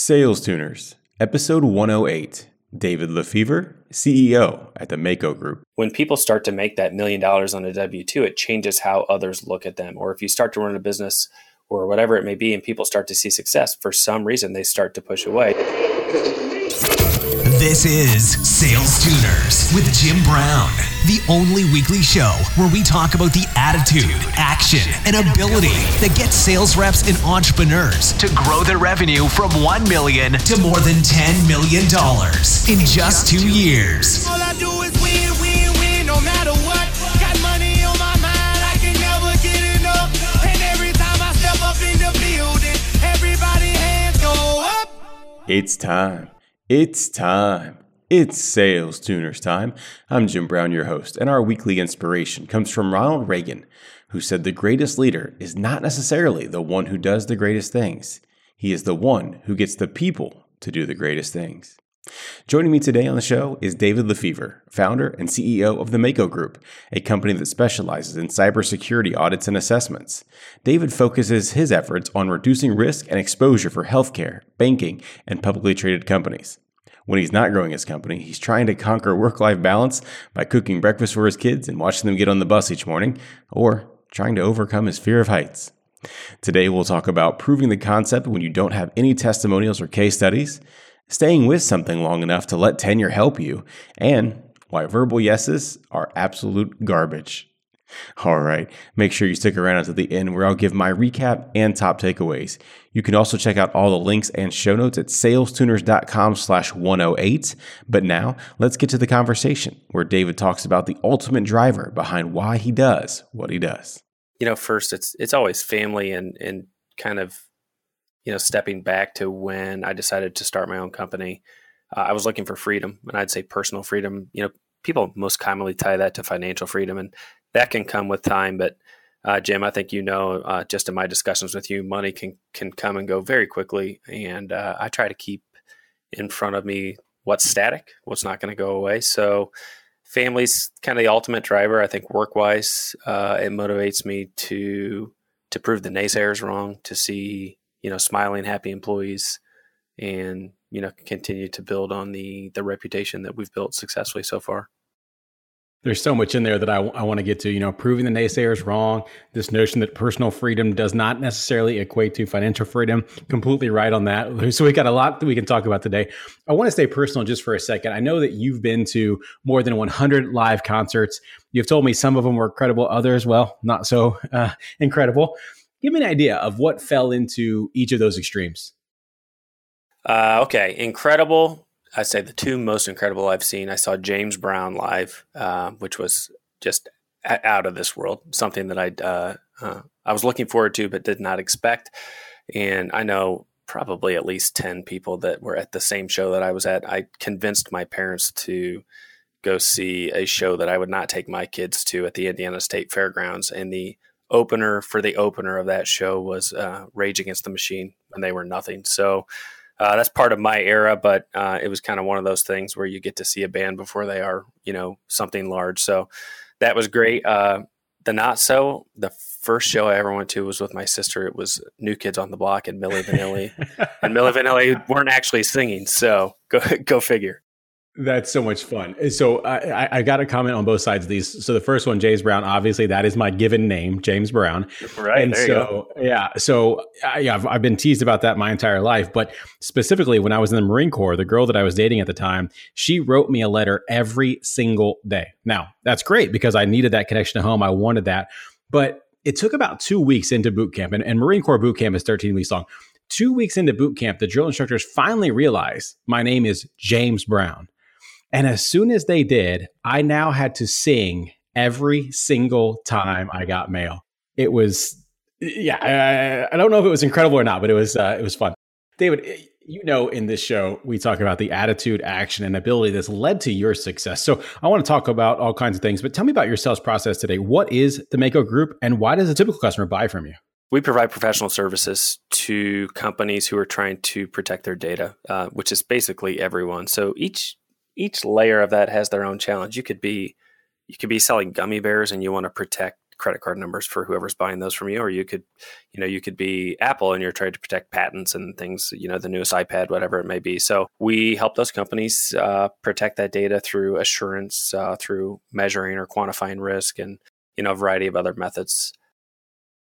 Sales Tuners, episode 108. David Lefevre, CEO at the Mako Group. When people start to make that million dollars on a W 2, it changes how others look at them. Or if you start to run a business or whatever it may be, and people start to see success, for some reason they start to push away. This is Sales Tuners with Jim Brown, the only weekly show where we talk about the attitude, action, and ability that gets sales reps and entrepreneurs to grow their revenue from 1 million to more than 10 million dollars in just 2 years. All I do is win, win, win, no matter what. Got money on my mind, I can never get enough. And every time I step up in the building, everybody hands go up. It's time. It's time. It's Sales Tuners time. I'm Jim Brown, your host, and our weekly inspiration comes from Ronald Reagan, who said the greatest leader is not necessarily the one who does the greatest things. He is the one who gets the people to do the greatest things. Joining me today on the show is David Lefevre, founder and CEO of the Mako Group, a company that specializes in cybersecurity audits and assessments. David focuses his efforts on reducing risk and exposure for healthcare, banking, and publicly traded companies. When he's not growing his company, he's trying to conquer work life balance by cooking breakfast for his kids and watching them get on the bus each morning, or trying to overcome his fear of heights. Today, we'll talk about proving the concept when you don't have any testimonials or case studies staying with something long enough to let tenure help you, and why verbal yeses are absolute garbage. All right, make sure you stick around until the end where I'll give my recap and top takeaways. You can also check out all the links and show notes at salestuners.com slash 108. But now let's get to the conversation where David talks about the ultimate driver behind why he does what he does. You know, first it's it's always family and and kind of you know, stepping back to when I decided to start my own company, uh, I was looking for freedom, and I'd say personal freedom. You know, people most commonly tie that to financial freedom, and that can come with time. But uh, Jim, I think you know, uh, just in my discussions with you, money can can come and go very quickly, and uh, I try to keep in front of me what's static, what's not going to go away. So, family's kind of the ultimate driver. I think work wise, uh, it motivates me to to prove the naysayers wrong, to see you know, smiling, happy employees, and you know, continue to build on the the reputation that we've built successfully so far. There's so much in there that I, I want to get to. You know, proving the naysayers wrong. This notion that personal freedom does not necessarily equate to financial freedom. Completely right on that. So we got a lot that we can talk about today. I want to stay personal just for a second. I know that you've been to more than 100 live concerts. You've told me some of them were incredible, others, well, not so uh, incredible. Give me an idea of what fell into each of those extremes. Uh, okay, incredible. I'd say the two most incredible I've seen. I saw James Brown live, uh, which was just out of this world. Something that I uh, uh, I was looking forward to, but did not expect. And I know probably at least ten people that were at the same show that I was at. I convinced my parents to go see a show that I would not take my kids to at the Indiana State Fairgrounds, and the opener for the opener of that show was uh, Rage Against the Machine and they were nothing. So uh, that's part of my era, but uh, it was kind of one of those things where you get to see a band before they are, you know, something large. So that was great. Uh, the not so, the first show I ever went to was with my sister. It was New Kids on the Block and Milli Vanilli, and Milli Vanilli weren't actually singing. So go go figure. That's so much fun. So I, I got a comment on both sides of these. So the first one, James Brown, obviously that is my given name, James Brown. Right. And so yeah, so I, have I've been teased about that my entire life. But specifically, when I was in the Marine Corps, the girl that I was dating at the time, she wrote me a letter every single day. Now that's great because I needed that connection to home. I wanted that, but it took about two weeks into boot camp, and, and Marine Corps boot camp is 13 weeks long. Two weeks into boot camp, the drill instructors finally realized my name is James Brown. And as soon as they did, I now had to sing every single time I got mail. It was, yeah, I, I don't know if it was incredible or not, but it was, uh, it was fun. David, eh, you know, in this show, we talk about the attitude, action, and ability that's led to your success. So I want to talk about all kinds of things, but tell me about your sales process today. What is the Mako Group, and why does a typical customer buy from you? We provide professional services to companies who are trying to protect their data, uh, which is basically everyone. So each each layer of that has their own challenge. You could be you could be selling gummy bears and you want to protect credit card numbers for whoever's buying those from you, or you could, you know, you could be Apple and you're trying to protect patents and things, you know, the newest iPad, whatever it may be. So we help those companies uh, protect that data through assurance, uh, through measuring or quantifying risk, and you know, a variety of other methods.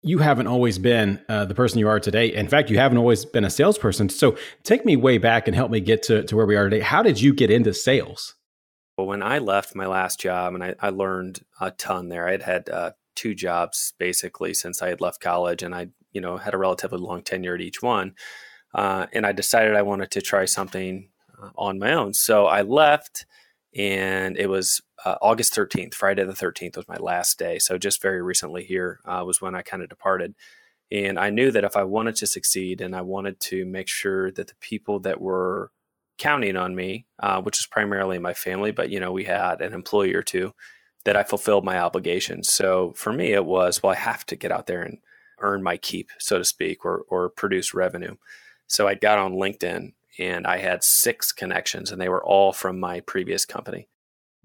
You haven't always been uh, the person you are today. In fact, you haven't always been a salesperson. So take me way back and help me get to, to where we are today. How did you get into sales? Well, when I left my last job, and I, I learned a ton there, I had had uh, two jobs basically since I had left college, and I, you know, had a relatively long tenure at each one. Uh, and I decided I wanted to try something uh, on my own. So I left, and it was uh, August 13th, Friday the 13th was my last day. So just very recently here uh, was when I kind of departed. And I knew that if I wanted to succeed and I wanted to make sure that the people that were counting on me, uh, which is primarily my family, but you know, we had an employee or two that I fulfilled my obligations. So for me, it was, well, I have to get out there and earn my keep, so to speak, or, or produce revenue. So I got on LinkedIn and I had six connections and they were all from my previous company.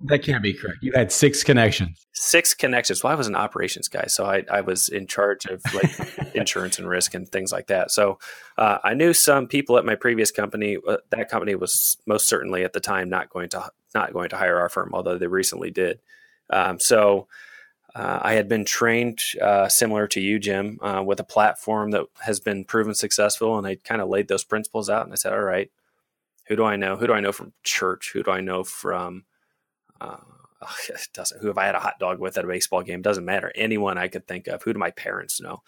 That can't be correct. You had six connections. Six connections. Well, I was an operations guy, so I, I was in charge of like insurance and risk and things like that. So uh, I knew some people at my previous company. Uh, that company was most certainly at the time not going to not going to hire our firm, although they recently did. Um, so uh, I had been trained uh, similar to you, Jim, uh, with a platform that has been proven successful, and I kind of laid those principles out. And I said, "All right, who do I know? Who do I know from church? Who do I know from?" Uh, it doesn't who have I had a hot dog with at a baseball game doesn't matter. Anyone I could think of. Who do my parents know?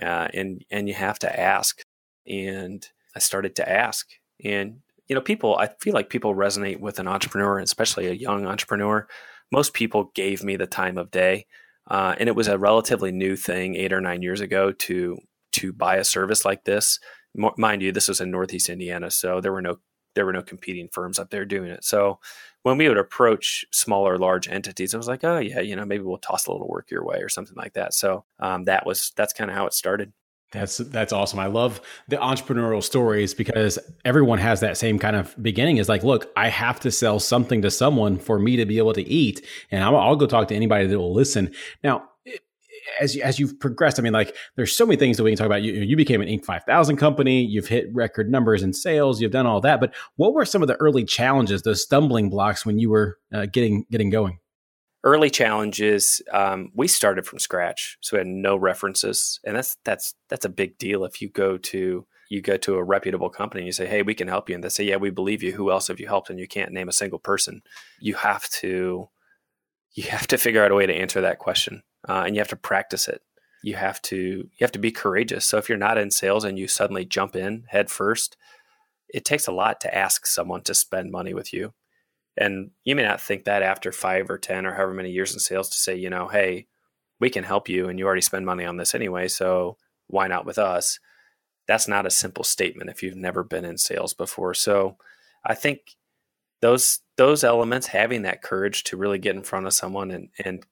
Uh, and and you have to ask. And I started to ask. And you know people I feel like people resonate with an entrepreneur especially a young entrepreneur. Most people gave me the time of day. Uh, and it was a relatively new thing eight or nine years ago to to buy a service like this. Mind you this was in northeast indiana so there were no there were no competing firms up there doing it so when we would approach smaller, large entities, it was like, oh yeah, you know, maybe we'll toss a little work your way or something like that. So um, that was that's kind of how it started. That's that's awesome. I love the entrepreneurial stories because everyone has that same kind of beginning. Is like, look, I have to sell something to someone for me to be able to eat, and I'll, I'll go talk to anybody that will listen. Now, as as you've progressed, I mean, like there's so many things that we can talk about. You you became an Inc. 5000 company. You've hit record numbers in sales. You've done all that. But what were some of the early challenges, those stumbling blocks when you were uh, getting getting going? Early challenges. Um, we started from scratch, so we had no references, and that's that's that's a big deal. If you go to you go to a reputable company and you say, "Hey, we can help you," and they say, "Yeah, we believe you. Who else have you helped?" And you can't name a single person. You have to you have to figure out a way to answer that question uh, and you have to practice it. You have to you have to be courageous. So if you're not in sales and you suddenly jump in head first, it takes a lot to ask someone to spend money with you. And you may not think that after five or ten or however many years in sales to say, you know, hey, we can help you, and you already spend money on this anyway, so why not with us? That's not a simple statement if you've never been in sales before. So I think those those elements, having that courage to really get in front of someone and and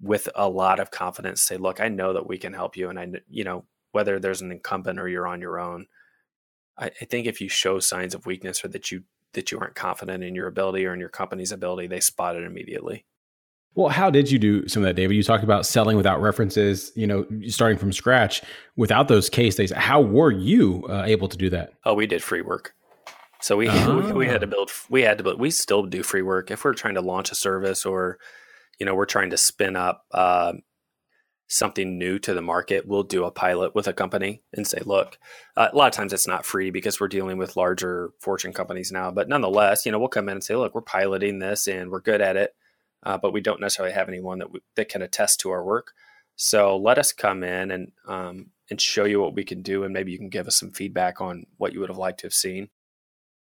with a lot of confidence say, look, I know that we can help you. And I, you know, whether there's an incumbent or you're on your own, I, I think if you show signs of weakness or that you, that you aren't confident in your ability or in your company's ability, they spot it immediately. Well, how did you do some of that, David? You talked about selling without references, you know, starting from scratch without those case studies. How were you uh, able to do that? Oh, we did free work. So we, oh. we, we had to build, we had to build, we still do free work. If we're trying to launch a service or you know we're trying to spin up uh, something new to the market we'll do a pilot with a company and say look uh, a lot of times it's not free because we're dealing with larger fortune companies now but nonetheless you know we'll come in and say look we're piloting this and we're good at it uh, but we don't necessarily have anyone that, that can attest to our work. So let us come in and um, and show you what we can do and maybe you can give us some feedback on what you would have liked to have seen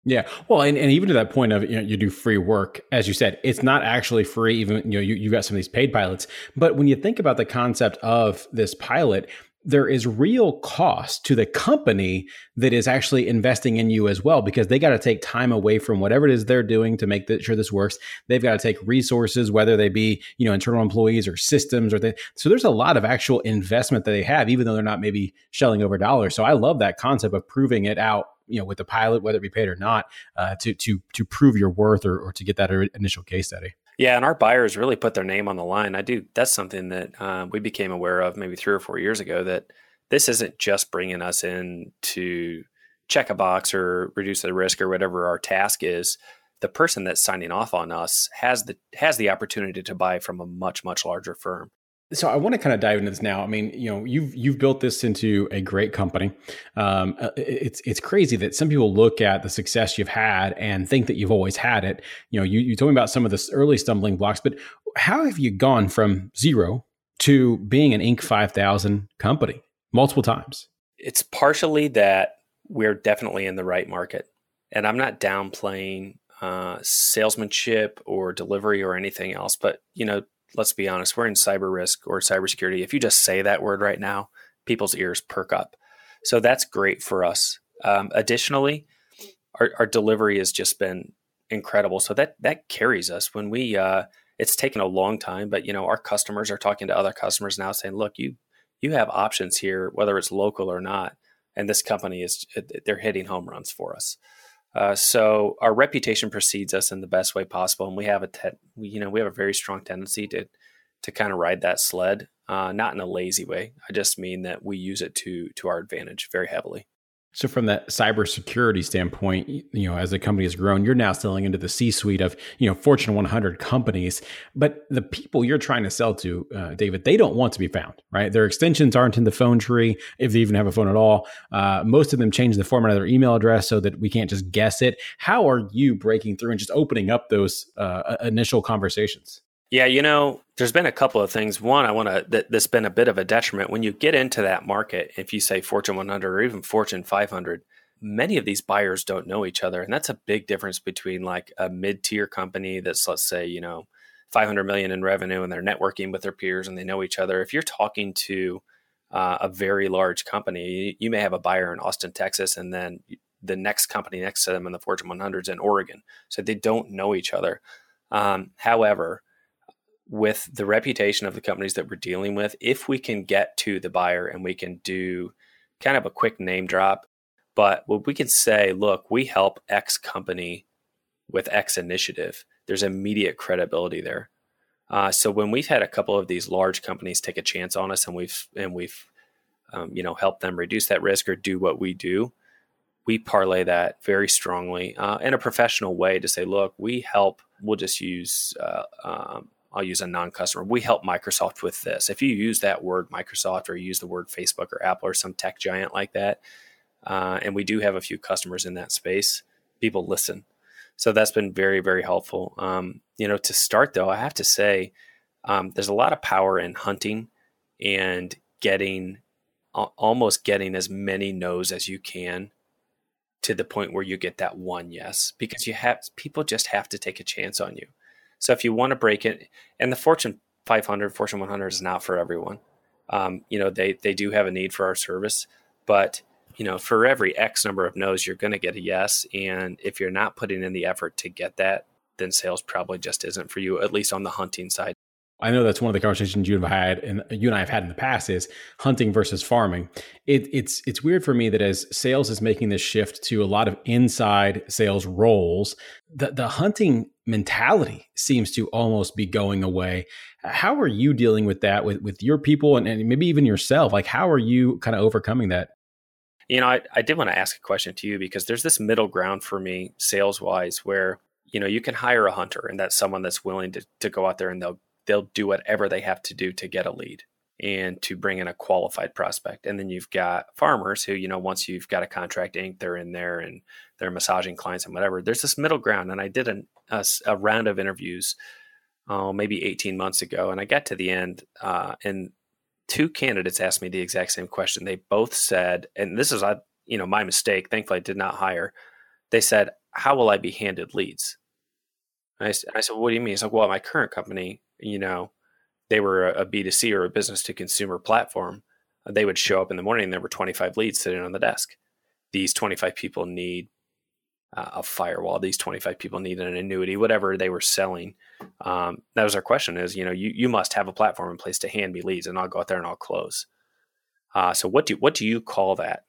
yeah. Well, and, and even to that point of, you know, you do free work, as you said, it's not actually free, even, you know, you, you got some of these paid pilots. But when you think about the concept of this pilot, there is real cost to the company that is actually investing in you as well because they got to take time away from whatever it is they're doing to make sure this works they've got to take resources whether they be you know internal employees or systems or they, so there's a lot of actual investment that they have even though they're not maybe shelling over dollars so i love that concept of proving it out you know with the pilot, whether it be paid or not, uh, to to to prove your worth or, or to get that initial case study. Yeah, and our buyers really put their name on the line. I do. That's something that uh, we became aware of maybe three or four years ago. That this isn't just bringing us in to check a box or reduce the risk or whatever our task is. The person that's signing off on us has the has the opportunity to buy from a much much larger firm so I want to kind of dive into this now. I mean, you know, you've you've built this into a great company. Um, uh, it's it's crazy that some people look at the success you've had and think that you've always had it. You know, you you told me about some of the early stumbling blocks, but how have you gone from zero to being an Inc. five thousand company multiple times? It's partially that we're definitely in the right market, and I'm not downplaying uh, salesmanship or delivery or anything else, but you know let's be honest, we're in cyber risk or cybersecurity. If you just say that word right now, people's ears perk up. So that's great for us. Um, additionally, our, our, delivery has just been incredible. So that that carries us when we. Uh, it's taken a long time, but you know our customers are talking to other customers now, saying, "Look, you you have options here, whether it's local or not." And this company is they're hitting home runs for us. Uh, so our reputation precedes us in the best way possible, and we have a te- we, you know we have a very strong tendency to to kind of ride that sled, uh, not in a lazy way. I just mean that we use it to to our advantage very heavily. So, from that cybersecurity standpoint, you know, as the company has grown, you're now selling into the C-suite of you know Fortune 100 companies. But the people you're trying to sell to, uh, David, they don't want to be found, right? Their extensions aren't in the phone tree, if they even have a phone at all. Uh, most of them change the format of their email address so that we can't just guess it. How are you breaking through and just opening up those uh, initial conversations? Yeah, you know, there's been a couple of things. One, I want to, that, that's been a bit of a detriment. When you get into that market, if you say Fortune 100 or even Fortune 500, many of these buyers don't know each other. And that's a big difference between like a mid tier company that's, let's say, you know, 500 million in revenue and they're networking with their peers and they know each other. If you're talking to uh, a very large company, you may have a buyer in Austin, Texas, and then the next company next to them in the Fortune 100s in Oregon. So they don't know each other. Um, however, with the reputation of the companies that we're dealing with, if we can get to the buyer and we can do kind of a quick name drop, but we can say, look, we help X company with X initiative, there's immediate credibility there. Uh, so when we've had a couple of these large companies take a chance on us and we've and we've um, you know helped them reduce that risk or do what we do, we parlay that very strongly uh, in a professional way to say, look, we help. We'll just use uh, um, I'll use a non-customer. We help Microsoft with this. If you use that word Microsoft or use the word Facebook or Apple or some tech giant like that, uh, and we do have a few customers in that space, people listen. So that's been very, very helpful. Um, you know, to start though, I have to say um, there's a lot of power in hunting and getting almost getting as many no's as you can to the point where you get that one yes because you have people just have to take a chance on you so if you want to break it, and the Fortune 500, Fortune 100 is not for everyone. Um, you know, they they do have a need for our service, but you know, for every X number of no's, you're going to get a yes. And if you're not putting in the effort to get that, then sales probably just isn't for you, at least on the hunting side. I know that's one of the conversations you have had and you and I have had in the past is hunting versus farming. It, it's it's weird for me that as sales is making this shift to a lot of inside sales roles, the the hunting mentality seems to almost be going away. How are you dealing with that with with your people and, and maybe even yourself? Like how are you kind of overcoming that? You know, I, I did want to ask a question to you because there's this middle ground for me sales wise where you know you can hire a hunter and that's someone that's willing to, to go out there and they'll they'll do whatever they have to do to get a lead and to bring in a qualified prospect. And then you've got farmers who, you know, once you've got a contract ink, they're in there and they're massaging clients and whatever. There's this middle ground. And I did an, a, a, round of interviews, oh, maybe 18 months ago. And I got to the end uh, and two candidates asked me the exact same question. They both said, and this is, you know, my mistake. Thankfully, I did not hire. They said, how will I be handed leads? I, I said, what do you mean? He's like, well, my current company, you know, they were a B two C or a business to consumer platform, they would show up in the morning and there were 25 leads sitting on the desk. These 25 people need uh, a firewall. These 25 people need an annuity, whatever they were selling. Um, that was our question is, you know, you, you must have a platform in place to hand me leads and I'll go out there and I'll close. Uh, so what do, what do you call that?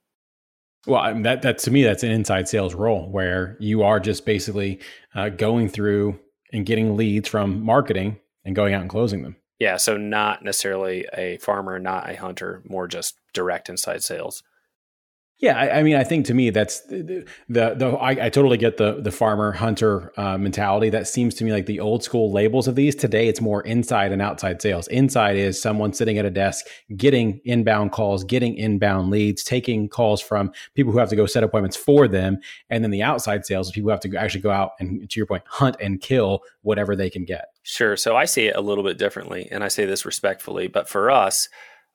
Well, that that to me, that's an inside sales role where you are just basically uh, going through and getting leads from marketing and going out and closing them. Yeah, so not necessarily a farmer, not a hunter, more just direct inside sales. Yeah, I, I, mean, I think to me that's the the, the I, I, totally get the the farmer hunter uh, mentality. That seems to me like the old school labels of these. Today, it's more inside and outside sales. Inside is someone sitting at a desk, getting inbound calls, getting inbound leads, taking calls from people who have to go set appointments for them, and then the outside sales is people who have to actually go out and, to your point, hunt and kill whatever they can get. Sure. So I see it a little bit differently, and I say this respectfully, but for us.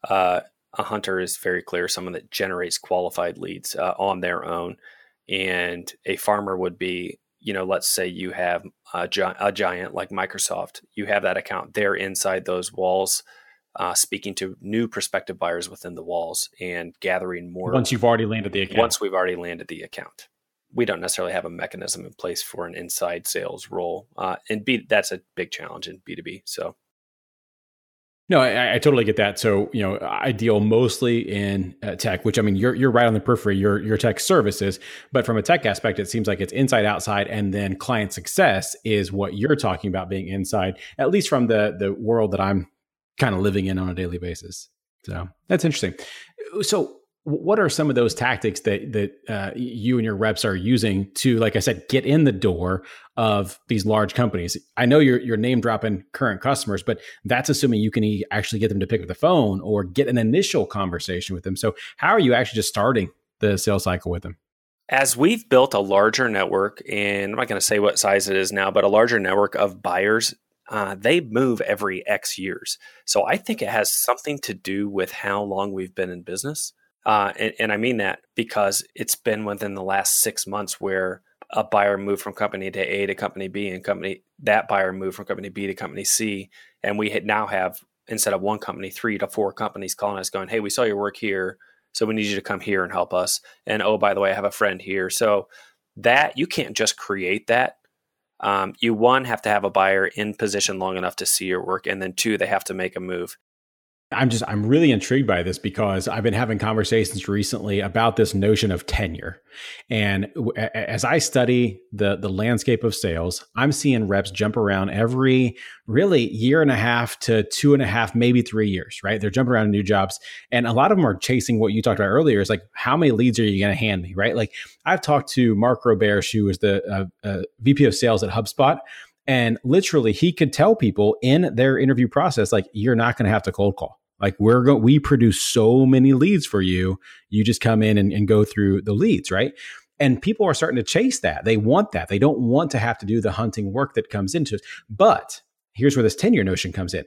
Uh, a hunter is very clear someone that generates qualified leads uh, on their own. And a farmer would be you know let's say you have a, gi- a, giant like microsoft you have that account they're inside those walls uh, speaking to new prospective buyers within the walls and gathering more once you've already landed the account. Once we've already landed the account. We don't necessarily have a mechanism in place for an inside sales role uh, and B, that's a big challenge in b2b so no, I, I, totally get that. So, you know, I deal mostly in uh, tech, which I mean, you're you're right on the periphery. Your your tech services, but from a tech aspect, it seems like it's inside outside, and then client success is what you're talking about being inside, at least from the the world that I'm kind of living in on a daily basis. So that's interesting. So what are some of those tactics that that uh, you and your reps are using to, like I said, get in the door of these large companies? I know you're you're name dropping current customers, but that's assuming you can actually get them to pick up the phone or get an initial conversation with them. So, how are you actually just starting the sales cycle with them? As we've built a larger network, and I'm not going to say what size it is now, but a larger network of buyers uh, they move every X years. So I think it has something to do with how long we've been in business. Uh, and, and I mean that because it's been within the last six months where a buyer moved from company to A to company B, and company that buyer moved from company B to company C, and we now have instead of one company, three to four companies calling us, going, "Hey, we saw your work here, so we need you to come here and help us." And oh, by the way, I have a friend here. So that you can't just create that. Um, you one have to have a buyer in position long enough to see your work, and then two, they have to make a move. I'm just I'm really intrigued by this because I've been having conversations recently about this notion of tenure. And as I study the the landscape of sales, I'm seeing reps jump around every really year and a half to two and a half, maybe three years, right? They're jumping around new jobs. And a lot of them are chasing what you talked about earlier is like, how many leads are you going to hand me, right? Like I've talked to Mark Roberge, who is the uh, uh, VP of sales at HubSpot. And literally, he could tell people in their interview process, like, you're not going to have to cold call. Like we're going, we produce so many leads for you. You just come in and, and go through the leads, right? And people are starting to chase that. They want that. They don't want to have to do the hunting work that comes into it. But here's where this tenure notion comes in.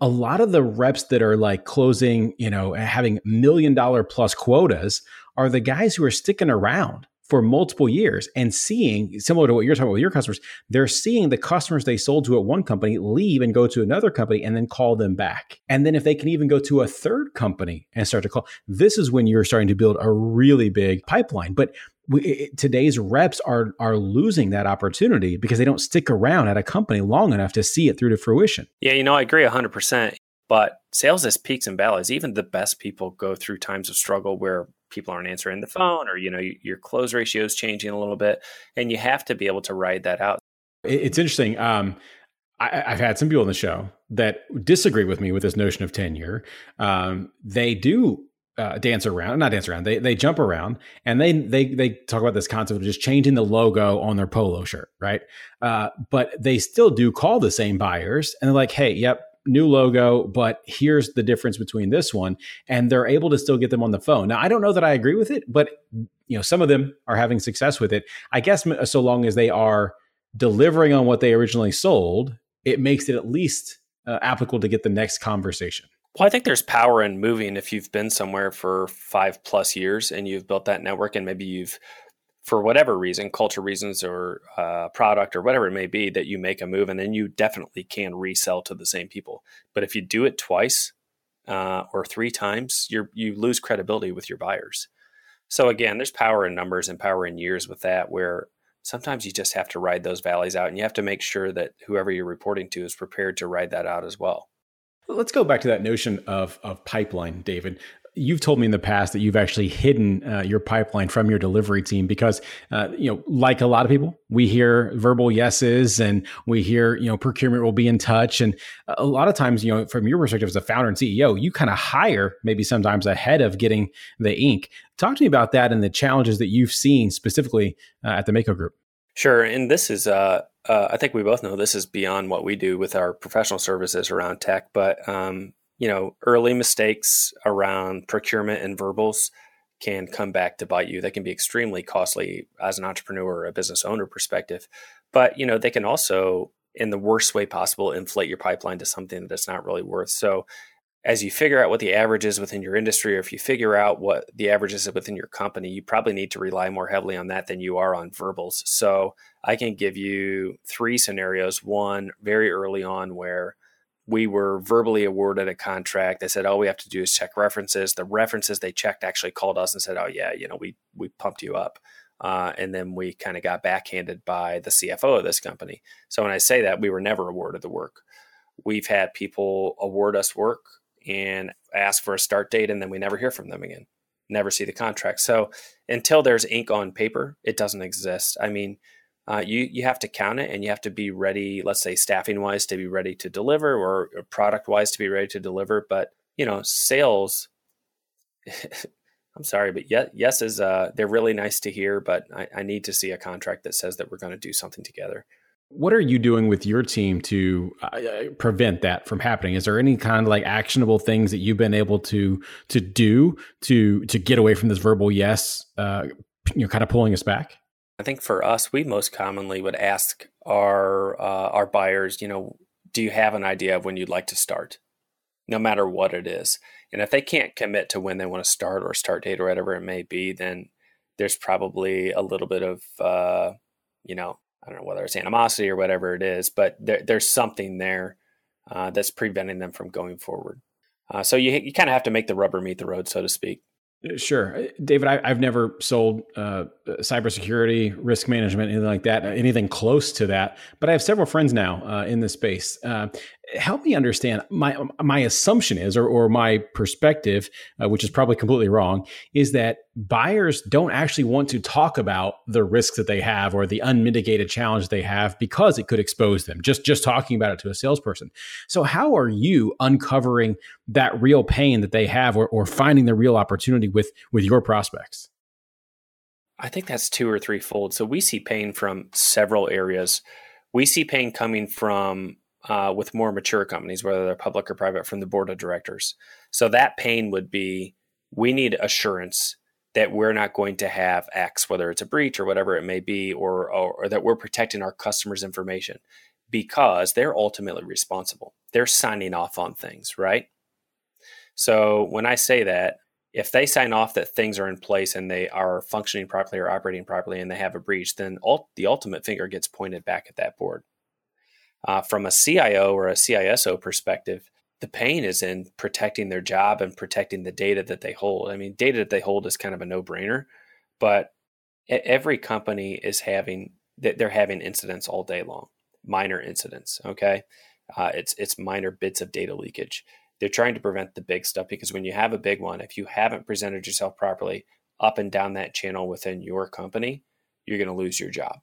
A lot of the reps that are like closing, you know, having million dollar plus quotas are the guys who are sticking around for multiple years and seeing similar to what you're talking about with your customers they're seeing the customers they sold to at one company leave and go to another company and then call them back and then if they can even go to a third company and start to call this is when you're starting to build a really big pipeline but we, it, today's reps are are losing that opportunity because they don't stick around at a company long enough to see it through to fruition. Yeah, you know, I agree 100%. But sales has peaks and valleys. Even the best people go through times of struggle where people aren't answering the phone or you know your close ratio is changing a little bit and you have to be able to ride that out. It's interesting um, I, have had some people on the show that disagree with me with this notion of tenure. Um, they do uh, dance around not dance around they, they jump around and they they they talk about this concept of just changing the logo on their polo shirt right? Uh, but they still do call the same buyers and they're like hey yep new logo, but here's the difference between this one. And they're able to still get them on the phone. Now, I don't know that I agree with it, but you know, some of them are having success with it. I guess so long as they are delivering on what they originally sold, it makes it at least uh, applicable to get the next conversation. Well, I think there's power in moving if you've been somewhere for five plus years and you've built that network and maybe you've for whatever reason, culture reasons or uh, product or whatever it may be, that you make a move and then you definitely can resell to the same people. But if you do it twice uh, or three times, you you lose credibility with your buyers. So again, there's power in numbers and power in years with that, where sometimes you just have to ride those valleys out, and you have to make sure that whoever you're reporting to is prepared to ride that out as well. Let's go back to that notion of of pipeline, David you've told me in the past that you've actually hidden uh, your pipeline from your delivery team because, uh, you know, like a lot of people, we hear verbal yeses and we hear, you know, procurement will be in touch. And a lot of times, you know, from your perspective as a founder and CEO, you kind of hire maybe sometimes ahead of getting the ink. Talk to me about that and the challenges that you've seen specifically uh, at the Mako Group. Sure. And this is, uh, uh, I think we both know this is beyond what we do with our professional services around tech, but um, you know, early mistakes around procurement and verbals can come back to bite you. They can be extremely costly as an entrepreneur or a business owner perspective. But, you know, they can also, in the worst way possible, inflate your pipeline to something that it's not really worth. So as you figure out what the average is within your industry, or if you figure out what the average is within your company, you probably need to rely more heavily on that than you are on verbals. So I can give you three scenarios. One very early on where we were verbally awarded a contract. They said, all we have to do is check references. The references they checked actually called us and said, oh, yeah, you know, we, we pumped you up. Uh, and then we kind of got backhanded by the CFO of this company. So when I say that, we were never awarded the work. We've had people award us work and ask for a start date, and then we never hear from them again, never see the contract. So until there's ink on paper, it doesn't exist. I mean, uh, you you have to count it and you have to be ready let's say staffing wise to be ready to deliver or, or product wise to be ready to deliver but you know sales i'm sorry but yes, yes is uh, they're really nice to hear but I, I need to see a contract that says that we're going to do something together what are you doing with your team to uh, uh, prevent that from happening? Is there any kind of like actionable things that you've been able to to do to to get away from this verbal yes, uh, you know, kind of pulling us back? I think for us, we most commonly would ask our uh, our buyers, you know, do you have an idea of when you'd like to start, no matter what it is. And if they can't commit to when they want to start or start date or whatever it may be, then there's probably a little bit of, uh, you know, I don't know whether it's animosity or whatever it is, but there, there's something there uh, that's preventing them from going forward. Uh, so you you kind of have to make the rubber meet the road, so to speak. Sure, uh, David. I, have never sold uh, cybersecurity, risk management, anything like that, anything close to that. But I have several friends now uh, in this space, uh, help me understand my my assumption is or, or my perspective uh, which is probably completely wrong is that buyers don't actually want to talk about the risks that they have or the unmitigated challenge they have because it could expose them just just talking about it to a salesperson. So how are you uncovering that real pain that they have or, or finding the real opportunity with with your prospects? I think that's two or three fold so we see pain from several areas. We see pain coming from uh, with more mature companies, whether they're public or private, from the board of directors. So that pain would be we need assurance that we're not going to have X, whether it's a breach or whatever it may be, or, or, or that we're protecting our customers' information because they're ultimately responsible. They're signing off on things, right? So when I say that, if they sign off that things are in place and they are functioning properly or operating properly and they have a breach, then all, the ultimate finger gets pointed back at that board. Uh, from a CIO or a CISO perspective, the pain is in protecting their job and protecting the data that they hold. I mean, data that they hold is kind of a no brainer, but every company is having they're having incidents all day long, minor incidents. Okay, uh, it's it's minor bits of data leakage. They're trying to prevent the big stuff because when you have a big one, if you haven't presented yourself properly up and down that channel within your company, you're going to lose your job.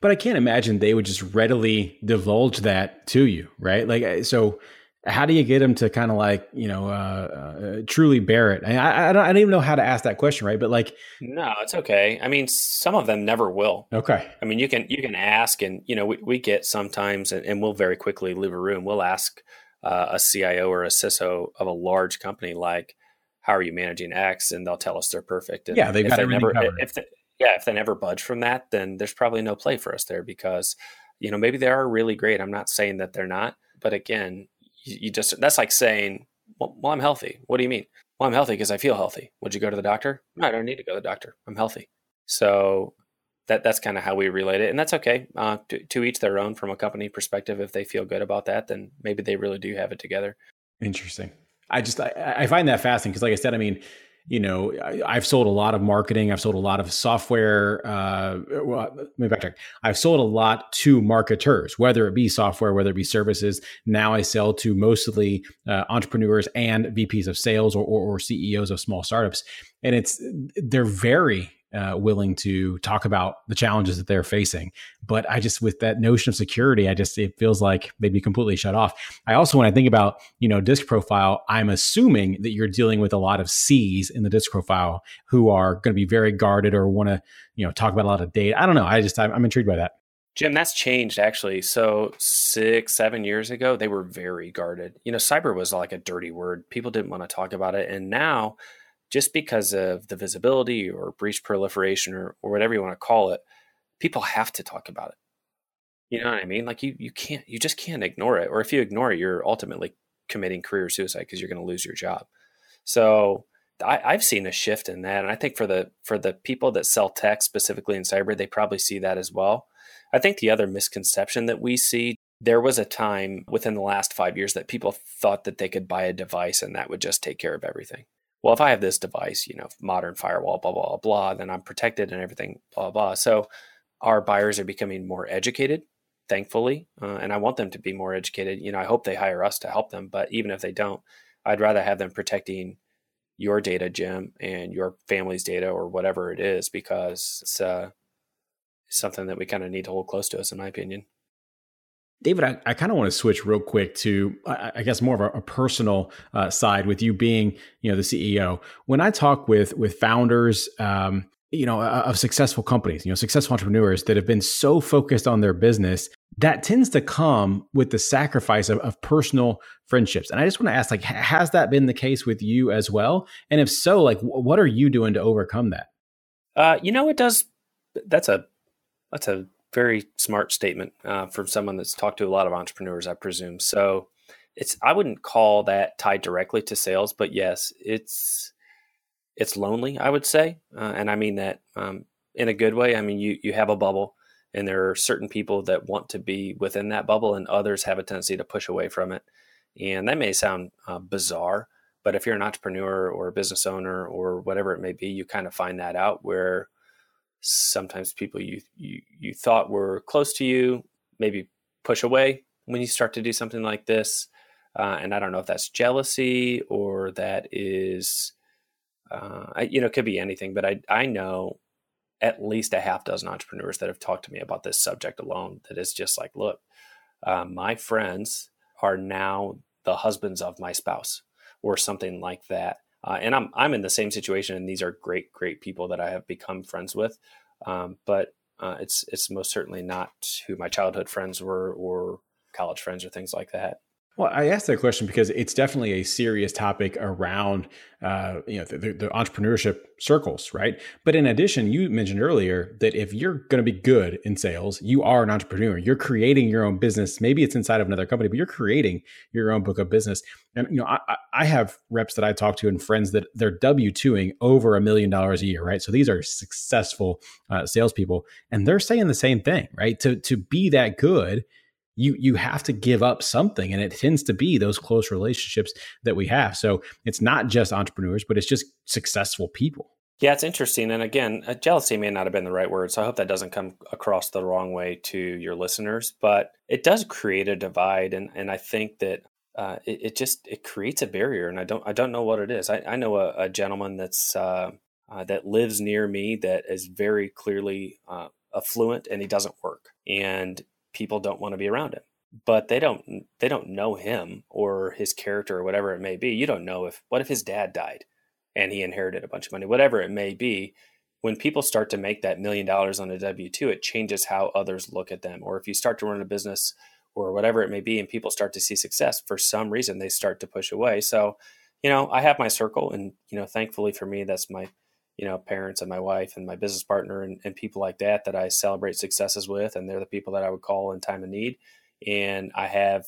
But I can't imagine they would just readily divulge that to you, right? Like, so how do you get them to kind of like, you know, uh, uh, truly bear it? I, I, don't, I don't even know how to ask that question, right? But like, no, it's okay. I mean, some of them never will. Okay. I mean, you can, you can ask and, you know, we, we get sometimes, and, and we'll very quickly leave a room. We'll ask uh, a CIO or a CISO of a large company, like, how are you managing X? And they'll tell us they're perfect. And yeah, they've got they never, covered. if, they, yeah, if they never budge from that, then there's probably no play for us there because, you know, maybe they are really great. I'm not saying that they're not, but again, you, you just that's like saying, well, well, I'm healthy. What do you mean? Well, I'm healthy because I feel healthy. Would you go to the doctor? No, I don't need to go to the doctor. I'm healthy. So that that's kind of how we relate it, and that's okay. Uh, to, to each their own. From a company perspective, if they feel good about that, then maybe they really do have it together. Interesting. I just I, I find that fascinating because, like I said, I mean, you know, I, have sold a lot of marketing. I've sold a lot of software. Uh, well, let me backtrack. I've sold a lot to marketers, whether it be software, whether it be services. Now I sell to mostly uh, entrepreneurs and VPs of sales or, or, or CEOs of small startups, and it's they're very uh, willing to talk about the challenges that they're facing. But I just, with that notion of security, I just, it feels like they'd be completely shut off. I also, when I think about, you know, disc profile, I'm assuming that you're dealing with a lot of C's in the disc profile who are going to be very guarded or want to, you know, talk about a lot of data. I don't know. I just, I'm, I'm intrigued by that. Jim, that's changed actually. So six, seven years ago, they were very guarded. You know, cyber was like a dirty word. People didn't want to talk about it. And now just because of the visibility or breach proliferation or, or whatever you want to call it, people have to talk about it. You know what I mean? Like you, you can't, you just can't ignore it. Or if you ignore it, you're ultimately committing career suicide because you're going to lose your job. So I, I've seen a shift in that, and I think for the for the people that sell tech specifically in cyber, they probably see that as well. I think the other misconception that we see there was a time within the last five years that people thought that they could buy a device and that would just take care of everything well, if I have this device, you know, modern firewall, blah, blah, blah, then I'm protected and everything, blah, blah. So our buyers are becoming more educated, thankfully. Uh, and I want them to be more educated. You know, I hope they hire us to help them. But even if they don't, I'd rather have them protecting your data, Jim, and your family's data or whatever it is, because it's uh, something that we kind of need to hold close to us, in my opinion. David, I, I kind of want to switch real quick to, I, I guess, more of a, a personal uh, side with you being, you know, the CEO. When I talk with with founders, um, you know, of successful companies, you know, successful entrepreneurs that have been so focused on their business, that tends to come with the sacrifice of, of personal friendships. And I just want to ask, like, has that been the case with you as well? And if so, like, what are you doing to overcome that? Uh, you know, it does. That's a that's a very smart statement uh, from someone that's talked to a lot of entrepreneurs, I presume. So it's I wouldn't call that tied directly to sales, but yes, it's it's lonely. I would say, uh, and I mean that um, in a good way. I mean you you have a bubble, and there are certain people that want to be within that bubble, and others have a tendency to push away from it. And that may sound uh, bizarre, but if you're an entrepreneur or a business owner or whatever it may be, you kind of find that out where sometimes people you, you you thought were close to you maybe push away when you start to do something like this. Uh, and i don't know if that's jealousy or that is uh, I, you know it could be anything but i i know at least a half dozen entrepreneurs that have talked to me about this subject alone that is just like look uh, my friends are now the husbands of my spouse or something like that uh, and I'm I'm in the same situation, and these are great great people that I have become friends with. Um, but uh, it's it's most certainly not who my childhood friends were or college friends or things like that. Well, I asked that question because it's definitely a serious topic around, uh, you know, the, the, entrepreneurship circles, right? But in addition, you mentioned earlier that if you're going to be good in sales, you are an entrepreneur. You're creating your own business. Maybe it's inside of another company, but you're creating your own book of business. And you know, I, I have reps that I talk to and friends that they're W twoing over a million dollars a year, right? So these are successful uh, salespeople, and they're saying the same thing, right? To to be that good you you have to give up something and it tends to be those close relationships that we have. So it's not just entrepreneurs but it's just successful people. Yeah it's interesting and again uh, jealousy may not have been the right word so i hope that doesn't come across the wrong way to your listeners but it does create a divide and and i think that uh, it, it, just it creates a barrier and i don't i don't know what it is. I, I know a, a gentleman that's uh, uh, that lives near me that is very clearly uh, affluent and he doesn't work and people don't want to be around him. But they don't they don't know him or his character or whatever it may be. You don't know if what if his dad died and he inherited a bunch of money whatever it may be. When people start to make that million dollars on a w2 it changes how others look at them. Or if you start to run a business or whatever it may be and people start to see success for some reason they start to push away. So you know i have my circle and you know thankfully for me that's my you know parents and my wife and my business partner and, and people like that that I celebrate successes with, and they're the people that I would call in time of need. And I have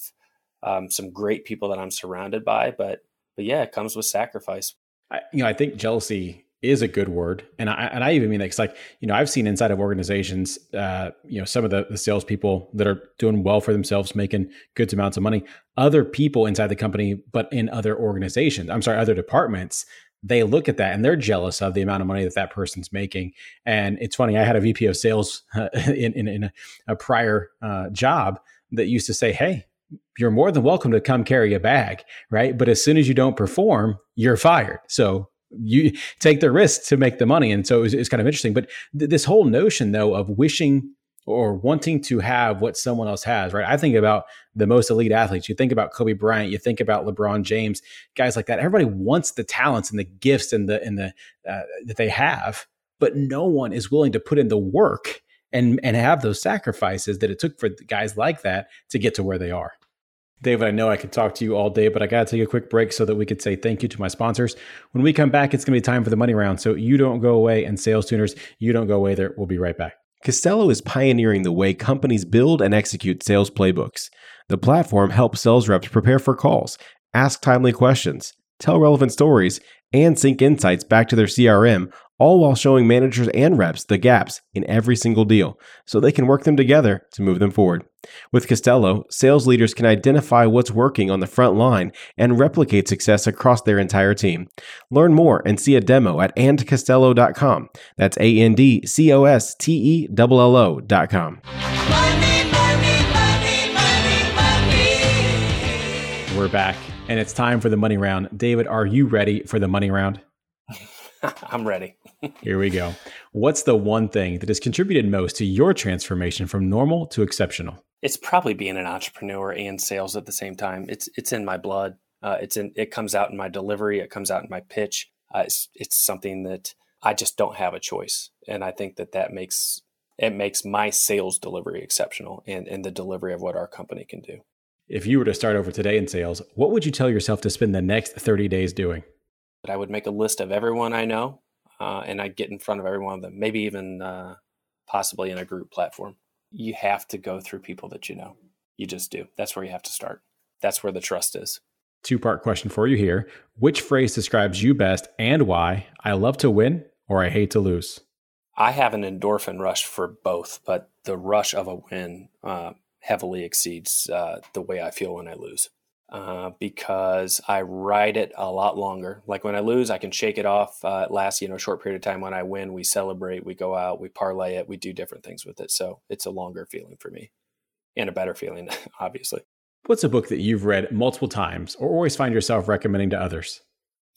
um, some great people that I'm surrounded by, but but yeah, it comes with sacrifice. I, you know, I think jealousy is a good word, and I and I even mean that because like you know I've seen inside of organizations, uh, you know, some of the the salespeople that are doing well for themselves, making good amounts of money. Other people inside the company, but in other organizations, I'm sorry, other departments they look at that and they're jealous of the amount of money that that person's making. And it's funny, I had a VP of sales uh, in, in, in, a, prior uh, job that used to say, Hey, you're more than welcome to come carry a bag, right? But as soon as you don't perform, you're fired. So you take the risk to make the money. And so it's it kind of interesting. But th- this whole notion, though, of wishing or wanting to have what someone else has, right? I think about the most elite athletes. You think about Kobe Bryant, you think about LeBron James, guys like that. Everybody wants the talents and the gifts and the and the uh, that they have, but no one is willing to put in the work and and have those sacrifices that it took for guys like that to get to where they are. David, I know I could talk to you all day, but I got to take a quick break so that we could say thank you to my sponsors. When we come back, it's going to be time for the money round. So you don't go away, and sales tuners, you don't go away there. We'll be right back. Costello is pioneering the way companies build and execute sales playbooks. The platform helps sales reps prepare for calls, ask timely questions, tell relevant stories, and sync insights back to their CRM, all while showing managers and reps the gaps in every single deal so they can work them together to move them forward. With Costello, sales leaders can identify what's working on the front line and replicate success across their entire team. Learn more and see a demo at andcostello.com. That's A N D C O S T E L L O.com. We're back, and it's time for the money round. David, are you ready for the money round? I'm ready. Here we go. What's the one thing that has contributed most to your transformation from normal to exceptional? It's probably being an entrepreneur and sales at the same time. It's it's in my blood. Uh, it's in it comes out in my delivery. It comes out in my pitch. Uh, it's it's something that I just don't have a choice, and I think that that makes it makes my sales delivery exceptional and and the delivery of what our company can do. If you were to start over today in sales, what would you tell yourself to spend the next 30 days doing? I would make a list of everyone I know, uh, and I'd get in front of every one of them, maybe even uh, possibly in a group platform. You have to go through people that you know. You just do. That's where you have to start. That's where the trust is. Two part question for you here. Which phrase describes you best and why? I love to win or I hate to lose? I have an endorphin rush for both, but the rush of a win uh, heavily exceeds uh, the way I feel when I lose uh, because I ride it a lot longer. Like when I lose, I can shake it off. Uh, it lasts, you know, a short period of time. When I win, we celebrate, we go out, we parlay it, we do different things with it. So it's a longer feeling for me and a better feeling, obviously. What's a book that you've read multiple times or always find yourself recommending to others?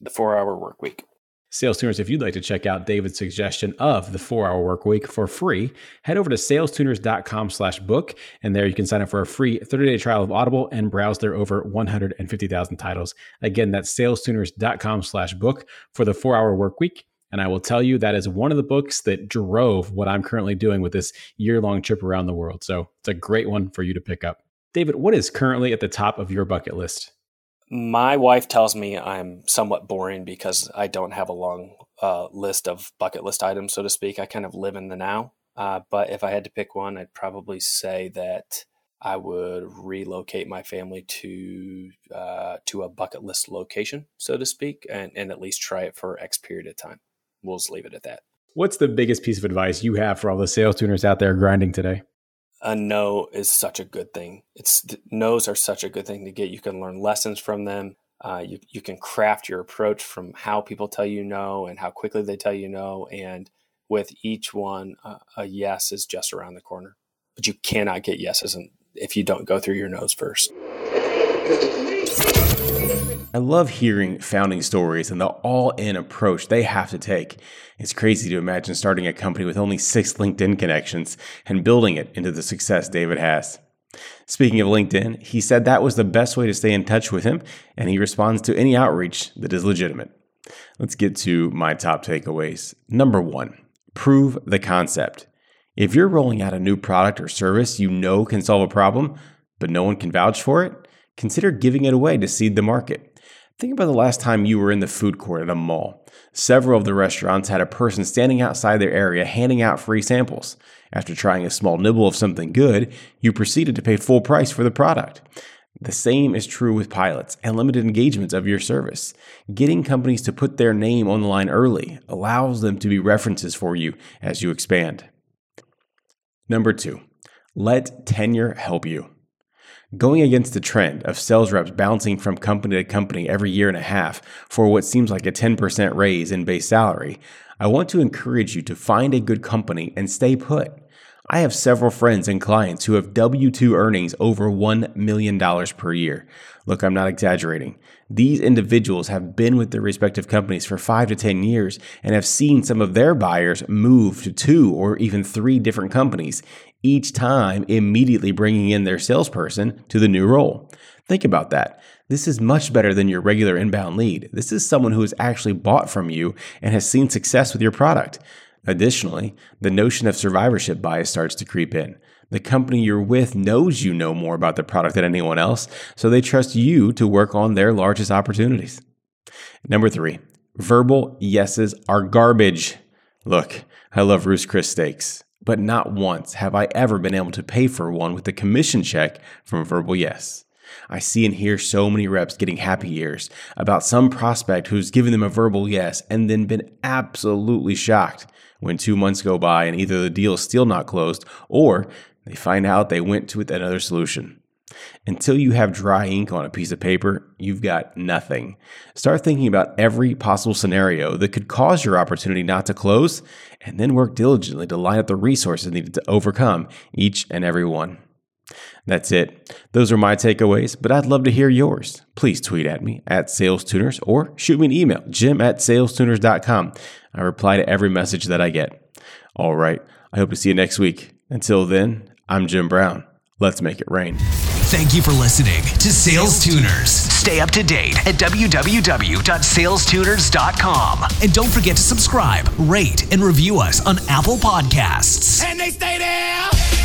The Four Hour Work Week. Sales tuners, if you'd like to check out David's suggestion of the four hour work week for free, head over to salestuners.com slash book. And there you can sign up for a free 30 day trial of Audible and browse their over 150,000 titles. Again, that's salestuners.com slash book for the four hour work week. And I will tell you that is one of the books that drove what I'm currently doing with this year long trip around the world. So it's a great one for you to pick up. David, what is currently at the top of your bucket list? My wife tells me I'm somewhat boring because I don't have a long uh, list of bucket list items, so to speak. I kind of live in the now. Uh, but if I had to pick one, I'd probably say that I would relocate my family to uh, to a bucket list location, so to speak, and, and at least try it for X period of time. We'll just leave it at that. What's the biggest piece of advice you have for all the sales tuners out there grinding today? A no is such a good thing. It's no's are such a good thing to get. You can learn lessons from them. Uh, you you can craft your approach from how people tell you no and how quickly they tell you no. And with each one, uh, a yes is just around the corner. But you cannot get yeses if you don't go through your no's first. I love hearing founding stories and the all in approach they have to take. It's crazy to imagine starting a company with only six LinkedIn connections and building it into the success David has. Speaking of LinkedIn, he said that was the best way to stay in touch with him, and he responds to any outreach that is legitimate. Let's get to my top takeaways. Number one, prove the concept. If you're rolling out a new product or service you know can solve a problem, but no one can vouch for it, consider giving it away to seed the market. Think about the last time you were in the food court at a mall. Several of the restaurants had a person standing outside their area handing out free samples. After trying a small nibble of something good, you proceeded to pay full price for the product. The same is true with pilots and limited engagements of your service. Getting companies to put their name on the line early allows them to be references for you as you expand. Number two, let tenure help you. Going against the trend of sales reps bouncing from company to company every year and a half for what seems like a 10% raise in base salary, I want to encourage you to find a good company and stay put. I have several friends and clients who have W 2 earnings over $1 million per year. Look, I'm not exaggerating. These individuals have been with their respective companies for five to 10 years and have seen some of their buyers move to two or even three different companies, each time immediately bringing in their salesperson to the new role. Think about that. This is much better than your regular inbound lead. This is someone who has actually bought from you and has seen success with your product. Additionally, the notion of survivorship bias starts to creep in. The company you're with knows you know more about the product than anyone else, so they trust you to work on their largest opportunities. Number three, verbal yeses are garbage. Look, I love Ruth's Chris steaks, but not once have I ever been able to pay for one with a commission check from a verbal yes. I see and hear so many reps getting happy ears about some prospect who's given them a verbal yes and then been absolutely shocked when two months go by and either the deal is still not closed or they find out they went to another solution. Until you have dry ink on a piece of paper, you've got nothing. Start thinking about every possible scenario that could cause your opportunity not to close, and then work diligently to line up the resources needed to overcome each and every one. That's it. Those are my takeaways, but I'd love to hear yours. Please tweet at me at SalesTuners or shoot me an email, jim at salestuners.com. I reply to every message that I get. All right. I hope to see you next week. Until then, I'm Jim Brown. Let's make it rain. Thank you for listening to Sales Tuners. Stay up to date at www.salestuners.com. And don't forget to subscribe, rate, and review us on Apple Podcasts. And they stay there.